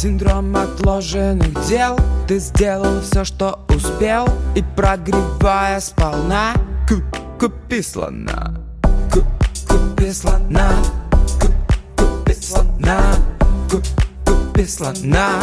Синдром отложенных дел. Ты сделал все, что успел И прогревая сполна. Купи слона Купи слона Купи слона Купи слона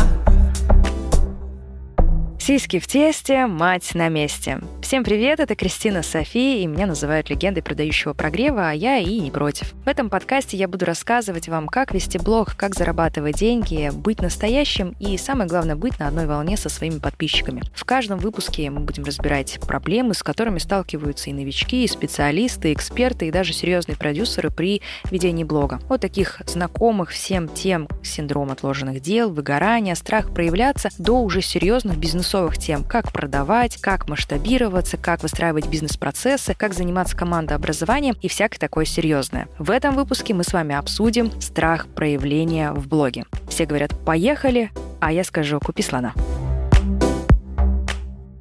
Сиськи в тесте, мать на месте. Всем привет, это Кристина Софи, и меня называют легендой продающего прогрева, а я и не против. В этом подкасте я буду рассказывать вам, как вести блог, как зарабатывать деньги, быть настоящим и, самое главное, быть на одной волне со своими подписчиками. В каждом выпуске мы будем разбирать проблемы, с которыми сталкиваются и новички, и специалисты, и эксперты, и даже серьезные продюсеры при ведении блога. От таких знакомых всем тем синдром отложенных дел, выгорания, страх проявляться, до уже серьезных бизнесов бизнесовых тем, как продавать, как масштабироваться, как выстраивать бизнес-процессы, как заниматься командообразованием и всякое такое серьезное. В этом выпуске мы с вами обсудим страх проявления в блоге. Все говорят «поехали», а я скажу «купи слона».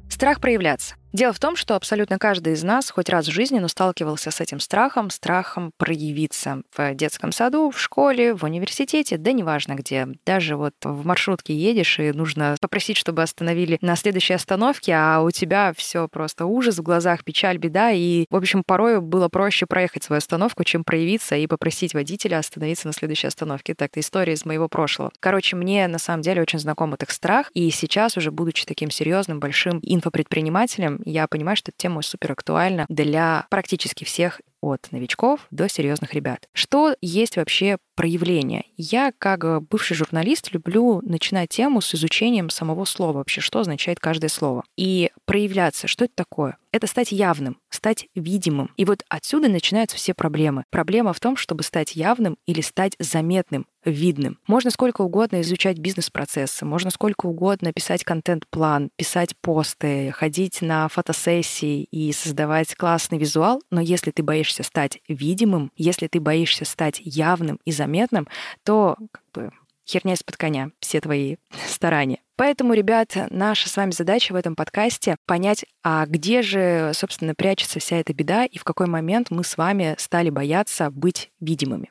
Страх проявляться. Дело в том, что абсолютно каждый из нас хоть раз в жизни но сталкивался с этим страхом, страхом проявиться в детском саду, в школе, в университете, да неважно где. Даже вот в маршрутке едешь, и нужно попросить, чтобы остановили на следующей остановке, а у тебя все просто ужас в глазах, печаль, беда, и, в общем, порой было проще проехать свою остановку, чем проявиться и попросить водителя остановиться на следующей остановке. Так, это история из моего прошлого. Короче, мне на самом деле очень знаком этот страх, и сейчас уже, будучи таким серьезным, большим инфопредпринимателем, я понимаю, что эта тема супер актуальна для практически всех от новичков до серьезных ребят. Что есть вообще проявление? Я, как бывший журналист, люблю начинать тему с изучением самого слова, вообще, что означает каждое слово. И проявляться, что это такое? Это стать явным, стать видимым. И вот отсюда начинаются все проблемы. Проблема в том, чтобы стать явным или стать заметным, видным. Можно сколько угодно изучать бизнес-процессы, можно сколько угодно писать контент-план, писать посты, ходить на фотосессии и создавать классный визуал, но если ты боишься стать видимым, если ты боишься стать явным и заметным, то как бы херня из-под коня, все твои старания. Поэтому, ребят, наша с вами задача в этом подкасте понять, а где же, собственно, прячется вся эта беда и в какой момент мы с вами стали бояться быть видимыми.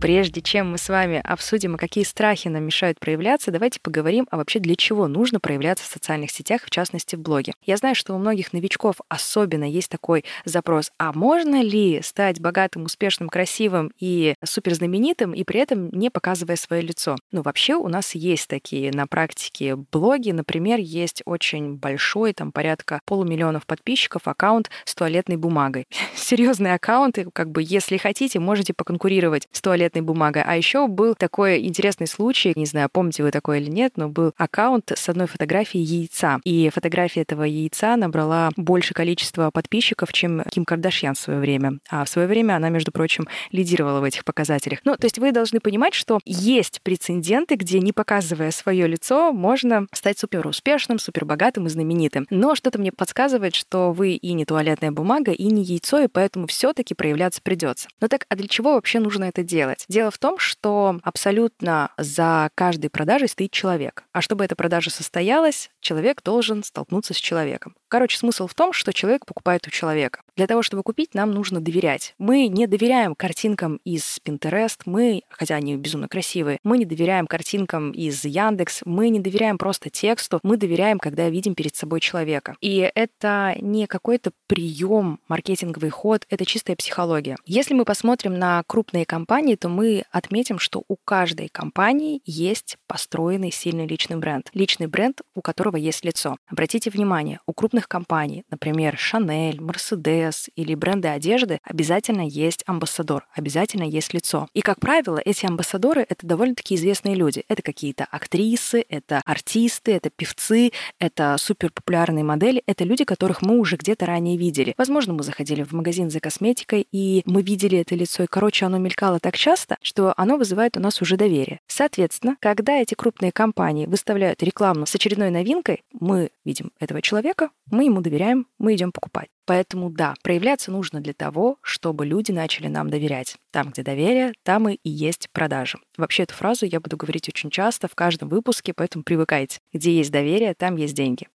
Прежде чем мы с вами обсудим, а какие страхи нам мешают проявляться, давайте поговорим, а вообще для чего нужно проявляться в социальных сетях, в частности в блоге. Я знаю, что у многих новичков особенно есть такой запрос, а можно ли стать богатым, успешным, красивым и суперзнаменитым, и при этом не показывая свое лицо? Ну, вообще у нас есть такие на практике блоги. Например, есть очень большой, там порядка полумиллионов подписчиков аккаунт с туалетной бумагой. Серьезные аккаунты, как бы, если хотите, можете поконкурировать с туалетной туалетной бумагой. А еще был такой интересный случай, не знаю, помните вы такое или нет, но был аккаунт с одной фотографией яйца. И фотография этого яйца набрала больше количества подписчиков, чем Ким Кардашьян в свое время. А в свое время она, между прочим, лидировала в этих показателях. Ну, то есть вы должны понимать, что есть прецеденты, где, не показывая свое лицо, можно стать супер успешным, супер богатым и знаменитым. Но что-то мне подсказывает, что вы и не туалетная бумага, и не яйцо, и поэтому все-таки проявляться придется. Но так, а для чего вообще нужно это делать? Делать? Дело в том, что абсолютно за каждой продажей стоит человек. А чтобы эта продажа состоялась, человек должен столкнуться с человеком. Короче, смысл в том, что человек покупает у человека. Для того, чтобы купить, нам нужно доверять. Мы не доверяем картинкам из Pinterest, мы, хотя они безумно красивые, мы не доверяем картинкам из Яндекс, мы не доверяем просто тексту, мы доверяем, когда видим перед собой человека. И это не какой-то прием, маркетинговый ход, это чистая психология. Если мы посмотрим на крупные компании, то мы отметим, что у каждой компании есть построенный сильный личный бренд. Личный бренд, у которого есть лицо. Обратите внимание, у крупных компаний, например, Chanel, Mercedes или бренды одежды, обязательно есть амбассадор, обязательно есть лицо. И, как правило, эти амбассадоры — это довольно-таки известные люди. Это какие-то актрисы, это артисты, это певцы, это суперпопулярные модели, это люди, которых мы уже где-то ранее видели. Возможно, мы заходили в магазин за косметикой, и мы видели это лицо, и, короче, оно мелькало так часто, что оно вызывает у нас уже доверие. Соответственно, когда эти крупные компании выставляют рекламу с очередной новинкой, мы видим этого человека, мы ему доверяем, мы идем покупать. Поэтому да, проявляться нужно для того, чтобы люди начали нам доверять. Там, где доверие, там и есть продажи. Вообще эту фразу я буду говорить очень часто в каждом выпуске, поэтому привыкайте. Где есть доверие, там есть деньги.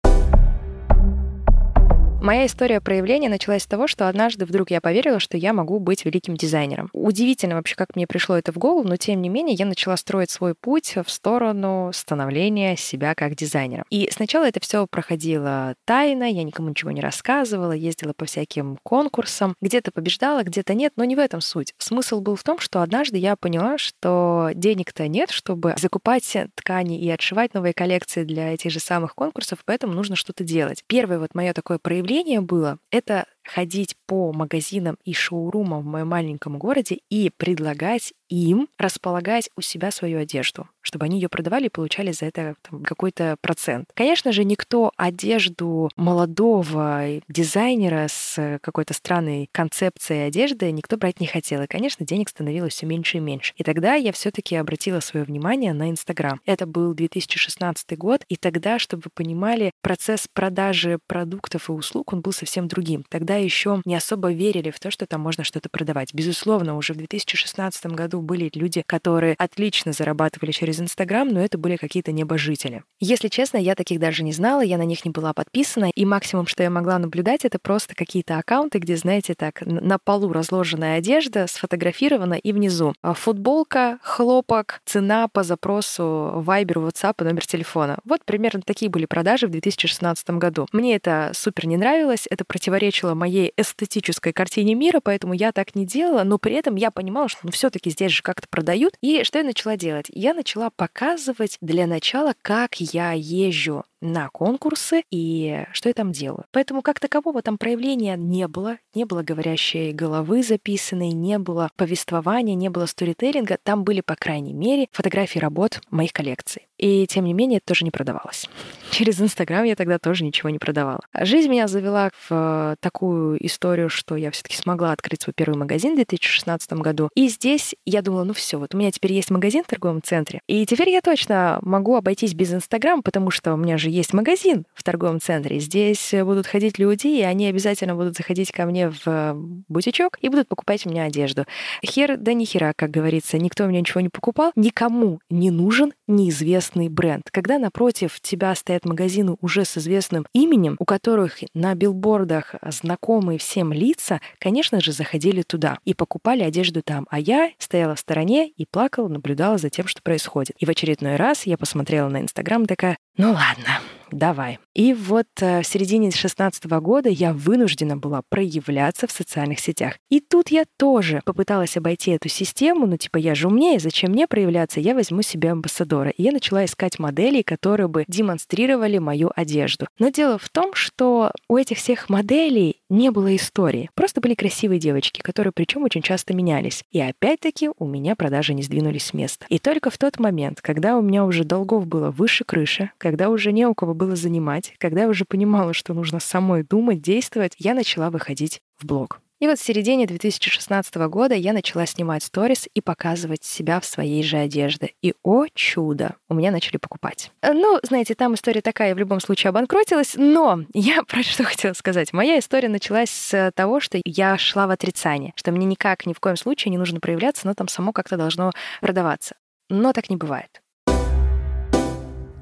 Моя история проявления началась с того, что однажды вдруг я поверила, что я могу быть великим дизайнером. Удивительно вообще, как мне пришло это в голову, но тем не менее я начала строить свой путь в сторону становления себя как дизайнера. И сначала это все проходило тайно, я никому ничего не рассказывала, ездила по всяким конкурсам, где-то побеждала, где-то нет, но не в этом суть. Смысл был в том, что однажды я поняла, что денег-то нет, чтобы закупать ткани и отшивать новые коллекции для этих же самых конкурсов, поэтому нужно что-то делать. Первое вот мое такое проявление явление было, это ходить по магазинам и шоурумам в моем маленьком городе и предлагать им располагать у себя свою одежду, чтобы они ее продавали и получали за это какой-то процент. Конечно же, никто одежду молодого дизайнера с какой-то странной концепцией одежды никто брать не хотел. И, конечно, денег становилось все меньше и меньше. И тогда я все-таки обратила свое внимание на Инстаграм. Это был 2016 год, и тогда, чтобы вы понимали, процесс продажи продуктов и услуг, он был совсем другим. Тогда еще не особо верили в то, что там можно что-то продавать. Безусловно, уже в 2016 году были люди, которые отлично зарабатывали через Инстаграм, но это были какие-то небожители. Если честно, я таких даже не знала, я на них не была подписана, и максимум, что я могла наблюдать, это просто какие-то аккаунты, где, знаете, так, на полу разложенная одежда, сфотографирована, и внизу а, футболка, хлопок, цена по запросу Viber, WhatsApp и номер телефона. Вот примерно такие были продажи в 2016 году. Мне это супер не нравилось, это противоречило моей моей эстетической картине мира, поэтому я так не делала, но при этом я понимала, что ну, все-таки здесь же как-то продают. И что я начала делать? Я начала показывать для начала, как я езжу на конкурсы и что я там делаю. Поэтому как такового там проявления не было, не было говорящей головы записанной, не было повествования, не было сторителлинга. Там были, по крайней мере, фотографии работ моих коллекций. И тем не менее, это тоже не продавалось. Через Инстаграм я тогда тоже ничего не продавала. Жизнь меня завела в такую историю, что я все-таки смогла открыть свой первый магазин в 2016 году. И здесь я думала, ну все, вот у меня теперь есть магазин в торговом центре, и теперь я точно могу обойтись без Инстаграма, потому что у меня же есть магазин в торговом центре. Здесь будут ходить люди, и они обязательно будут заходить ко мне в э, бутичок и будут покупать у меня одежду. Хер да ни хера, как говорится, никто у меня ничего не покупал, никому не нужен неизвестный известный бренд. Когда напротив тебя стоят магазины уже с известным именем, у которых на билбордах знакомые всем лица, конечно же, заходили туда и покупали одежду там. А я стояла в стороне и плакала, наблюдала за тем, что происходит. И в очередной раз я посмотрела на Инстаграм такая, ну ладно, давай. И вот э, в середине 16 года я вынуждена была проявляться в социальных сетях. И тут я тоже попыталась обойти эту систему, ну типа я же умнее, зачем мне проявляться, я возьму себе амбассадора. И я начала искать моделей, которые бы демонстрировали мою одежду. Но дело в том, что у этих всех моделей не было истории. Просто были красивые девочки, которые причем очень часто менялись. И опять-таки у меня продажи не сдвинулись с места. И только в тот момент, когда у меня уже долгов было выше крыши, когда уже не у кого было занимать, когда я уже понимала, что нужно самой думать, действовать, я начала выходить в блог. И вот в середине 2016 года я начала снимать сторис и показывать себя в своей же одежде. И, о чудо, у меня начали покупать. Ну, знаете, там история такая, в любом случае обанкротилась, но я про что хотела сказать. Моя история началась с того, что я шла в отрицание, что мне никак, ни в коем случае не нужно проявляться, но там само как-то должно продаваться. Но так не бывает.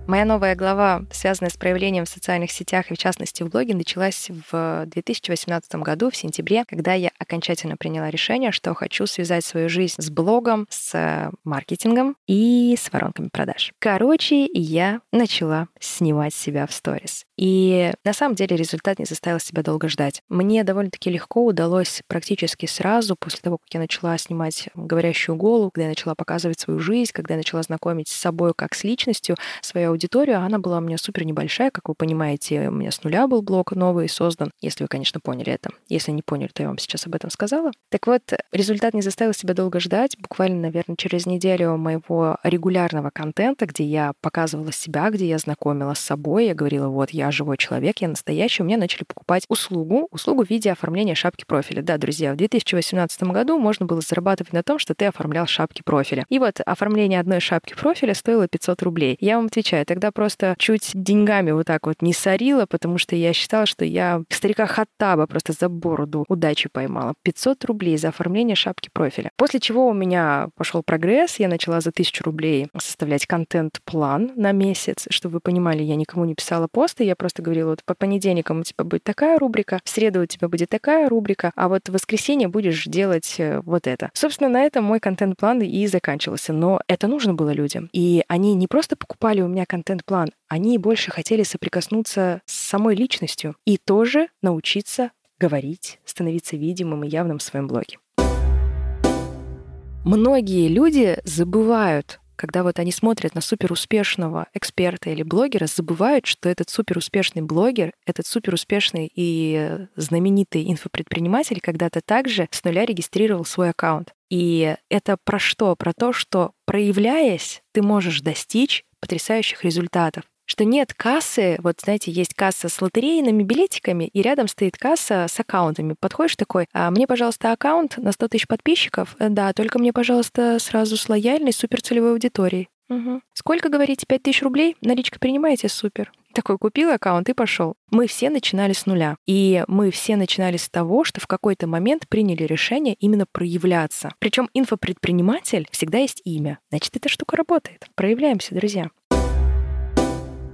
Моя новая глава, связанная с проявлением в социальных сетях и, в частности, в блоге, началась в 2018 году, в сентябре, когда я окончательно приняла решение, что хочу связать свою жизнь с блогом, с маркетингом и с воронками продаж. Короче, я начала снимать себя в сторис. И на самом деле результат не заставил себя долго ждать. Мне довольно-таки легко удалось практически сразу, после того, как я начала снимать говорящую голову, когда я начала показывать свою жизнь, когда я начала знакомить с собой как с личностью, свою аудиторию, она была у меня супер небольшая, как вы понимаете, у меня с нуля был блог новый создан, если вы, конечно, поняли это. Если не поняли, то я вам сейчас об этом сказала. Так вот, результат не заставил себя долго ждать. Буквально, наверное, через неделю моего регулярного контента, где я показывала себя, где я знакомила с собой, я говорила, вот, я живой человек, я настоящий, у меня начали покупать услугу, услугу в виде оформления шапки профиля. Да, друзья, в 2018 году можно было зарабатывать на том, что ты оформлял шапки профиля. И вот оформление одной шапки профиля стоило 500 рублей. Я вам отвечаю, тогда просто чуть деньгами вот так вот не сорила, потому что я считала, что я старика Хаттаба просто за бороду удачи поймала. 500 рублей за оформление шапки профиля. После чего у меня пошел прогресс, я начала за 1000 рублей составлять контент-план на месяц. Чтобы вы понимали, я никому не писала посты, я просто говорила, вот по понедельникам у тебя будет такая рубрика, в среду у тебя будет такая рубрика, а вот в воскресенье будешь делать э, вот это. Собственно, на этом мой контент-план и заканчивался. Но это нужно было людям. И они не просто покупали у меня контент-план, они больше хотели соприкоснуться с самой личностью и тоже научиться говорить, становиться видимым и явным в своем блоге. Многие люди забывают когда вот они смотрят на суперуспешного эксперта или блогера, забывают, что этот суперуспешный блогер, этот суперуспешный и знаменитый инфопредприниматель когда-то также с нуля регистрировал свой аккаунт. И это про что? Про то, что проявляясь, ты можешь достичь потрясающих результатов что нет кассы, вот знаете, есть касса с лотерейными билетиками, и рядом стоит касса с аккаунтами. Подходишь такой, а мне, пожалуйста, аккаунт на 100 тысяч подписчиков, э, да, только мне, пожалуйста, сразу с лояльной суперцелевой аудиторией. Угу. Сколько, говорите, 5 тысяч рублей? Наличка принимаете? Супер. Такой купил аккаунт и пошел. Мы все начинали с нуля. И мы все начинали с того, что в какой-то момент приняли решение именно проявляться. Причем инфопредприниматель всегда есть имя. Значит, эта штука работает. Проявляемся, друзья.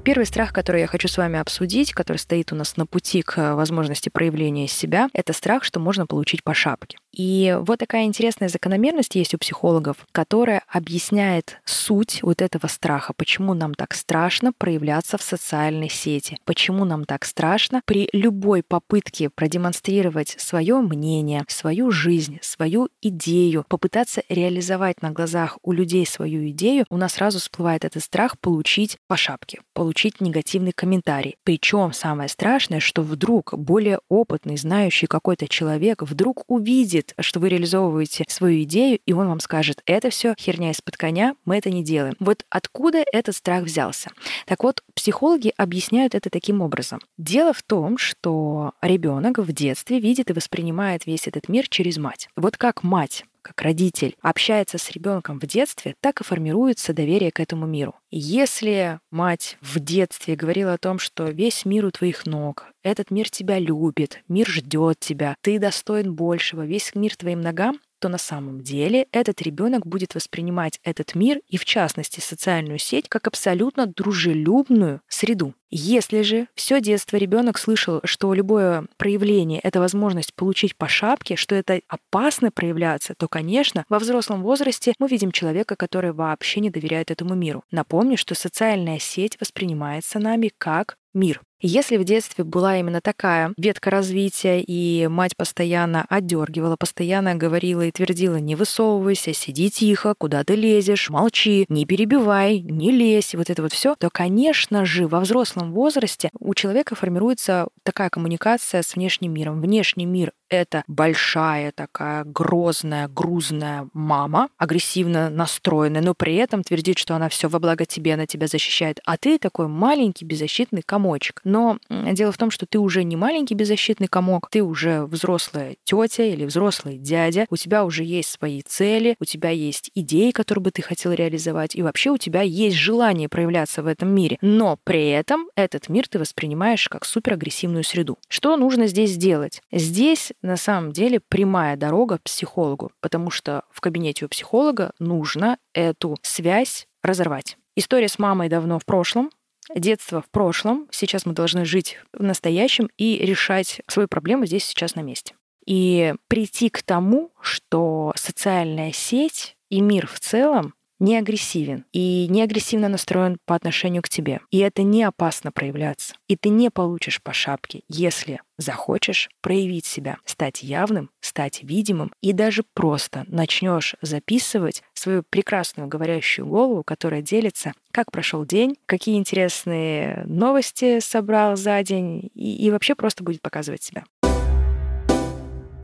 Первый страх, который я хочу с вами обсудить, который стоит у нас на пути к э, возможности проявления себя, это страх, что можно получить по шапке. И вот такая интересная закономерность есть у психологов, которая объясняет суть вот этого страха, почему нам так страшно проявляться в социальной сети, почему нам так страшно при любой попытке продемонстрировать свое мнение, свою жизнь, свою идею, попытаться реализовать на глазах у людей свою идею, у нас сразу всплывает этот страх получить по шапке, получить негативный комментарий. Причем самое страшное, что вдруг более опытный, знающий какой-то человек вдруг увидит, что вы реализовываете свою идею, и он вам скажет, это все херня из-под коня, мы это не делаем. Вот откуда этот страх взялся? Так вот, психологи объясняют это таким образом. Дело в том, что ребенок в детстве видит и воспринимает весь этот мир через мать. Вот как мать как родитель, общается с ребенком в детстве, так и формируется доверие к этому миру. Если мать в детстве говорила о том, что весь мир у твоих ног, этот мир тебя любит, мир ждет тебя, ты достоин большего, весь мир твоим ногам, то на самом деле этот ребенок будет воспринимать этот мир и, в частности, социальную сеть как абсолютно дружелюбную среду. Если же все детство ребенок слышал, что любое проявление — это возможность получить по шапке, что это опасно проявляться, то, конечно, во взрослом возрасте мы видим человека, который вообще не доверяет этому миру. Напомню, что социальная сеть воспринимается нами как мир. Если в детстве была именно такая ветка развития, и мать постоянно отдергивала, постоянно говорила и твердила, не высовывайся, сиди тихо, куда ты лезешь, молчи, не перебивай, не лезь, вот это вот все, то, конечно же, во взрослом возрасте у человека формируется такая коммуникация с внешним миром. Внешний мир это большая такая грозная, грузная мама, агрессивно настроенная, но при этом твердит, что она все во благо тебе, она тебя защищает, а ты такой маленький беззащитный комочек. Но дело в том, что ты уже не маленький беззащитный комок, ты уже взрослая тетя или взрослый дядя, у тебя уже есть свои цели, у тебя есть идеи, которые бы ты хотел реализовать, и вообще у тебя есть желание проявляться в этом мире. Но при этом этот мир ты воспринимаешь как суперагрессивную среду. Что нужно здесь сделать? Здесь на самом деле прямая дорога психологу, потому что в кабинете у психолога нужно эту связь разорвать. История с мамой давно в прошлом, детство в прошлом, сейчас мы должны жить в настоящем и решать свою проблему здесь сейчас на месте. И прийти к тому, что социальная сеть и мир в целом не агрессивен и не агрессивно настроен по отношению к тебе. И это не опасно проявляться. И ты не получишь по шапке, если захочешь проявить себя, стать явным, стать видимым и даже просто начнешь записывать свою прекрасную говорящую голову, которая делится, как прошел день, какие интересные новости собрал за день и, и вообще просто будет показывать себя.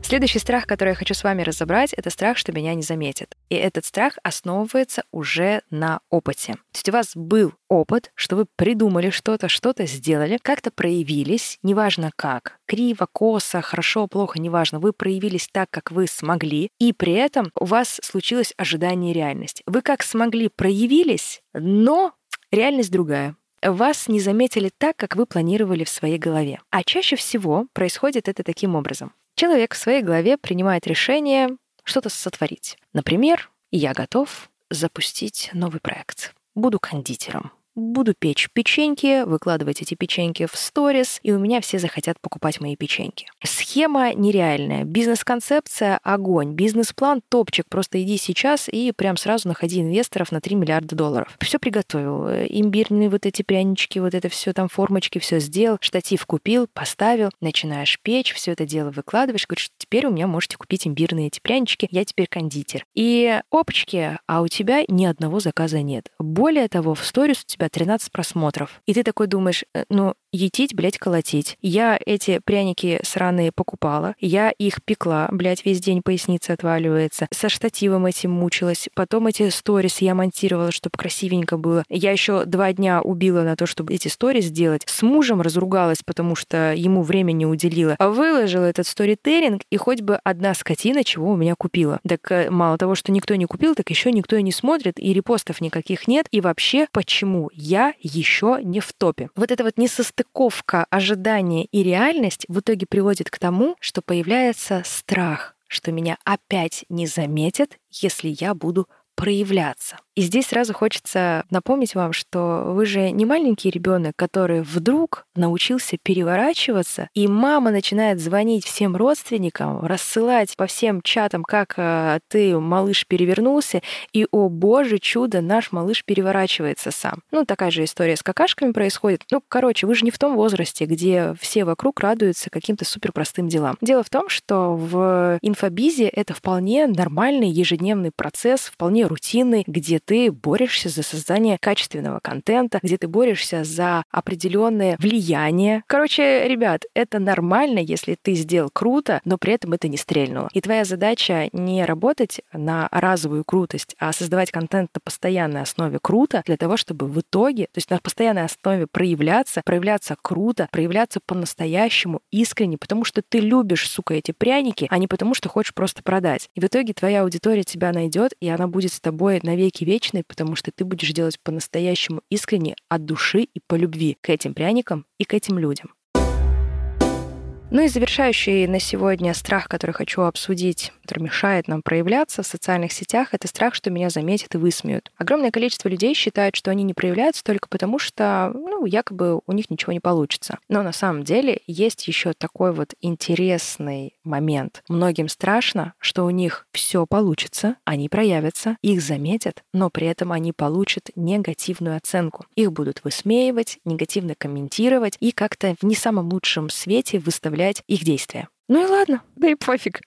Следующий страх, который я хочу с вами разобрать, это страх, что меня не заметят. И этот страх основывается уже на опыте. То есть у вас был опыт, что вы придумали что-то, что-то сделали, как-то проявились, неважно как, криво, косо, хорошо, плохо, неважно, вы проявились так, как вы смогли, и при этом у вас случилось ожидание и реальность. Вы как смогли проявились, но реальность другая. вас не заметили так, как вы планировали в своей голове. А чаще всего происходит это таким образом. Человек в своей голове принимает решение что-то сотворить. Например, я готов запустить новый проект. Буду кондитером буду печь печеньки, выкладывать эти печеньки в сторис, и у меня все захотят покупать мои печеньки. Схема нереальная. Бизнес-концепция — огонь. Бизнес-план — топчик. Просто иди сейчас и прям сразу находи инвесторов на 3 миллиарда долларов. Все приготовил. Имбирные вот эти прянички, вот это все там формочки, все сделал. Штатив купил, поставил, начинаешь печь, все это дело выкладываешь, говоришь, теперь у меня можете купить имбирные эти прянички, я теперь кондитер. И опачки, а у тебя ни одного заказа нет. Более того, в сторис у тебя 13 просмотров. И ты такой думаешь, «Э, ну, етить, блядь, колотить. Я эти пряники сраные покупала, я их пекла, блядь, весь день поясница отваливается, со штативом этим мучилась, потом эти сторис я монтировала, чтобы красивенько было. Я еще два дня убила на то, чтобы эти сторис сделать. С мужем разругалась, потому что ему время не уделила. Выложила этот сторителлинг, и хоть бы одна скотина чего у меня купила. Так э, мало того, что никто не купил, так еще никто и не смотрит, и репостов никаких нет. И вообще, почему я еще не в топе? Вот это вот несостоятельность несостыковка ожидания и реальность в итоге приводит к тому, что появляется страх, что меня опять не заметят, если я буду проявляться. И здесь сразу хочется напомнить вам, что вы же не маленький ребенок, который вдруг научился переворачиваться, и мама начинает звонить всем родственникам, рассылать по всем чатам, как э, ты, малыш, перевернулся, и, о боже, чудо, наш малыш переворачивается сам. Ну, такая же история с какашками происходит. Ну, короче, вы же не в том возрасте, где все вокруг радуются каким-то супер простым делам. Дело в том, что в инфобизе это вполне нормальный ежедневный процесс, вполне рутинный, где ты борешься за создание качественного контента, где ты борешься за определенное влияние. Короче, ребят, это нормально, если ты сделал круто, но при этом это не стрельнуло. И твоя задача не работать на разовую крутость, а создавать контент на постоянной основе круто для того, чтобы в итоге, то есть на постоянной основе проявляться, проявляться круто, проявляться по-настоящему искренне, потому что ты любишь, сука, эти пряники, а не потому что хочешь просто продать. И в итоге твоя аудитория тебя найдет, и она будет с тобой навеки вечной, потому что ты будешь делать по-настоящему искренне, от души и по любви к этим пряникам и к этим людям. Ну и завершающий на сегодня страх, который хочу обсудить, который мешает нам проявляться в социальных сетях, это страх, что меня заметят и высмеют. Огромное количество людей считают, что они не проявляются только потому, что, ну, якобы у них ничего не получится. Но на самом деле есть еще такой вот интересный момент. Многим страшно, что у них все получится, они проявятся, их заметят, но при этом они получат негативную оценку. Их будут высмеивать, негативно комментировать и как-то в не самом лучшем свете выставлять направлять их действия. Ну и ладно, да и пофиг.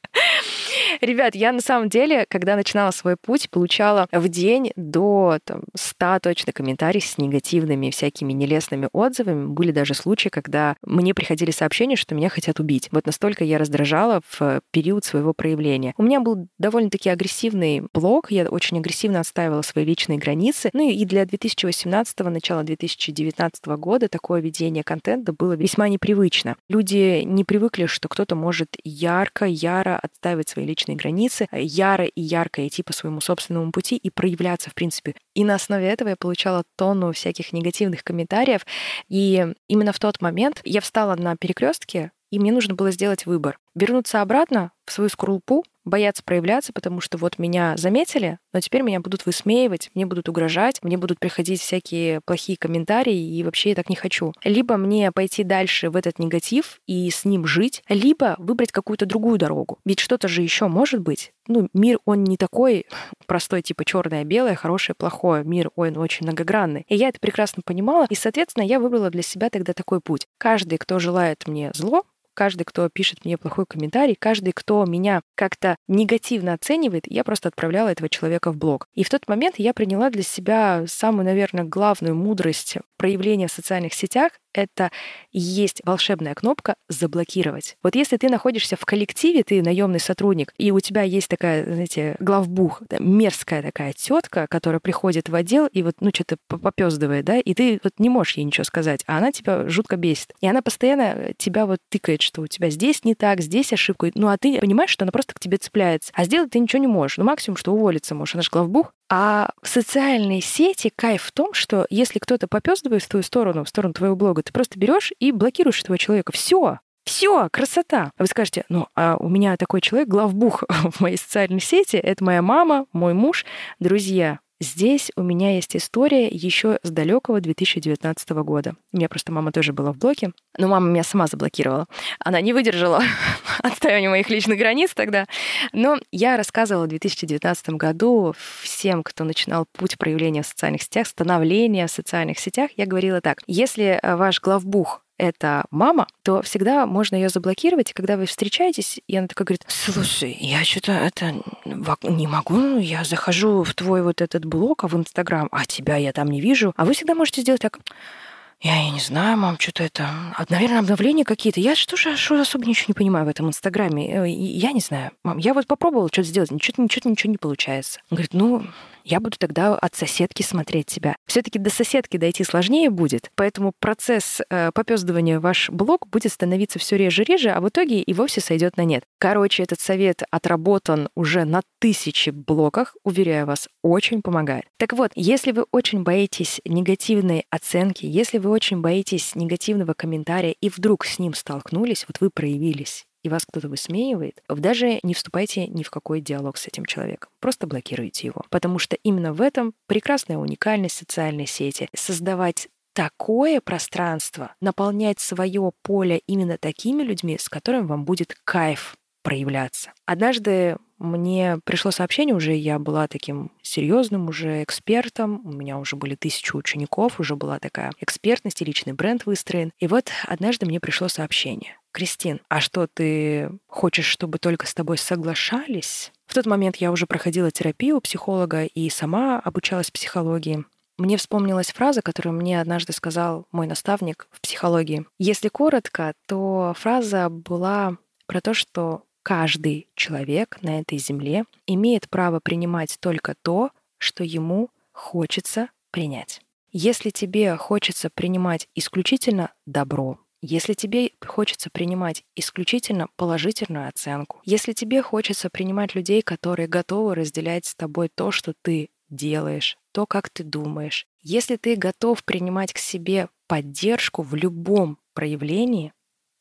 Ребят, я на самом деле, когда начинала свой путь, получала в день до там, 100 точно комментариев с негативными всякими нелестными отзывами. Были даже случаи, когда мне приходили сообщения, что меня хотят убить. Вот настолько я раздражала в период своего проявления. У меня был довольно-таки агрессивный блог, я очень агрессивно отстаивала свои личные границы. Ну и для 2018 начала 2019 года такое ведение контента было весьма непривычно. Люди не привыкли, что кто-то может ярко, яро отстаивать свои личные личные границы, э, яро и ярко идти по своему собственному пути и проявляться, в принципе. И на основе этого я получала тонну всяких негативных комментариев. И именно в тот момент я встала на перекрестке, и мне нужно было сделать выбор. Вернуться обратно в свою скорлупу боятся проявляться, потому что вот меня заметили, но теперь меня будут высмеивать, мне будут угрожать, мне будут приходить всякие плохие комментарии, и вообще я так не хочу. Либо мне пойти дальше в этот негатив и с ним жить, либо выбрать какую-то другую дорогу. Ведь что-то же еще может быть. Ну, мир, он не такой простой, типа черное, белое, хорошее, плохое. Мир, он очень многогранный. И я это прекрасно понимала, и, соответственно, я выбрала для себя тогда такой путь. Каждый, кто желает мне зло, каждый, кто пишет мне плохой комментарий, каждый, кто меня как-то негативно оценивает, я просто отправляла этого человека в блог. И в тот момент я приняла для себя самую, наверное, главную мудрость проявления в социальных сетях это есть волшебная кнопка «заблокировать». Вот если ты находишься в коллективе, ты наемный сотрудник, и у тебя есть такая, знаете, главбух, мерзкая такая тетка, которая приходит в отдел и вот, ну, что-то попездывает, да, и ты вот не можешь ей ничего сказать, а она тебя жутко бесит. И она постоянно тебя вот тыкает, что у тебя здесь не так, здесь ошибка. Ну, а ты понимаешь, что она просто к тебе цепляется. А сделать ты ничего не можешь. Ну, максимум, что уволиться можешь. Она же главбух. А в социальной сети кайф в том, что если кто-то попездывает в твою сторону, в сторону твоего блога, ты просто берешь и блокируешь этого человека. Все. Все, красота. А вы скажете, ну, а у меня такой человек, главбух в моей социальной сети, это моя мама, мой муж, друзья. Здесь у меня есть история еще с далекого 2019 года. У меня просто мама тоже была в блоке, но мама меня сама заблокировала. Она не выдержала отстаивания моих личных границ тогда. Но я рассказывала в 2019 году всем, кто начинал путь проявления в социальных сетях, становления в социальных сетях, я говорила так. Если э, ваш главбух это мама, то всегда можно ее заблокировать, и когда вы встречаетесь, и она такая говорит, слушай, я что-то это не могу, я захожу в твой вот этот блог, а в Инстаграм, а тебя я там не вижу, а вы всегда можете сделать так, я, я не знаю, мам, что-то это... Наверное, обновления какие-то. Я что же что особо ничего не понимаю в этом Инстаграме. Э, я не знаю. Мам, я вот попробовала что-то сделать, ничего, ничего, ничего не получается. Он говорит, ну, я буду тогда от соседки смотреть тебя. Все-таки до соседки дойти сложнее будет, поэтому процесс э, попездывания ваш блог будет становиться все реже и реже, а в итоге и вовсе сойдет на нет. Короче, этот совет отработан уже на тысячи блоках, уверяю вас, очень помогает. Так вот, если вы очень боитесь негативной оценки, если вы очень боитесь негативного комментария и вдруг с ним столкнулись, вот вы проявились, и вас кто-то высмеивает, вы даже не вступайте ни в какой диалог с этим человеком. Просто блокируйте его. Потому что именно в этом прекрасная уникальность социальной сети. Создавать такое пространство, наполнять свое поле именно такими людьми, с которыми вам будет кайф проявляться. Однажды мне пришло сообщение уже, я была таким серьезным уже экспертом, у меня уже были тысячи учеников, уже была такая экспертность и личный бренд выстроен. И вот однажды мне пришло сообщение. Кристин, а что, ты хочешь, чтобы только с тобой соглашались? В тот момент я уже проходила терапию у психолога и сама обучалась психологии. Мне вспомнилась фраза, которую мне однажды сказал мой наставник в психологии. Если коротко, то фраза была про то, что каждый человек на этой земле имеет право принимать только то, что ему хочется принять. Если тебе хочется принимать исключительно добро, если тебе хочется принимать исключительно положительную оценку, если тебе хочется принимать людей, которые готовы разделять с тобой то, что ты делаешь, то, как ты думаешь, если ты готов принимать к себе поддержку в любом проявлении,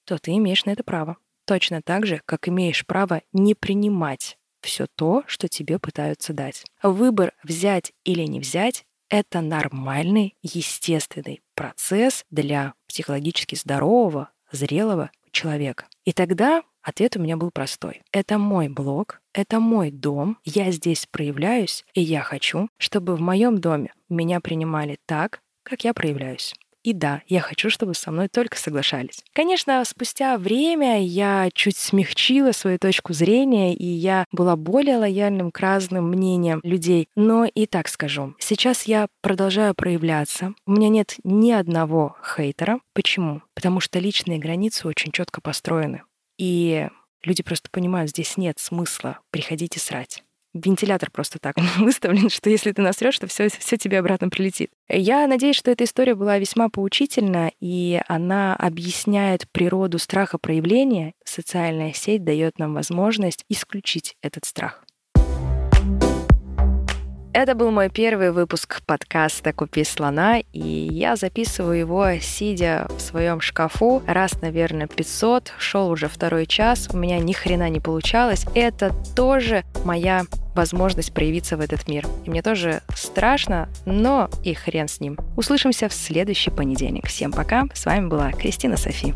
то ты имеешь на это право точно так же, как имеешь право не принимать все то, что тебе пытаются дать. Выбор взять или не взять — это нормальный, естественный процесс для психологически здорового, зрелого человека. И тогда ответ у меня был простой. Это мой блог, это мой дом, я здесь проявляюсь, и я хочу, чтобы в моем доме меня принимали так, как я проявляюсь. И да, я хочу, чтобы со мной только соглашались. Конечно, спустя время я чуть смягчила свою точку зрения, и я была более лояльным к разным мнениям людей. Но и так скажу, сейчас я продолжаю проявляться. У меня нет ни одного хейтера. Почему? Потому что личные границы очень четко построены. И люди просто понимают, здесь нет смысла приходить и срать вентилятор просто так выставлен, что если ты насрешь, то все, все тебе обратно прилетит. Я надеюсь, что эта история была весьма поучительна, и она объясняет природу страха проявления. Социальная сеть дает нам возможность исключить этот страх. Это был мой первый выпуск подкаста «Купи слона», и я записываю его, сидя в своем шкафу. Раз, наверное, 500, шел уже второй час, у меня ни хрена не получалось. Это тоже моя возможность проявиться в этот мир. И мне тоже страшно, но и хрен с ним. Услышимся в следующий понедельник. Всем пока, с вами была Кристина Софи.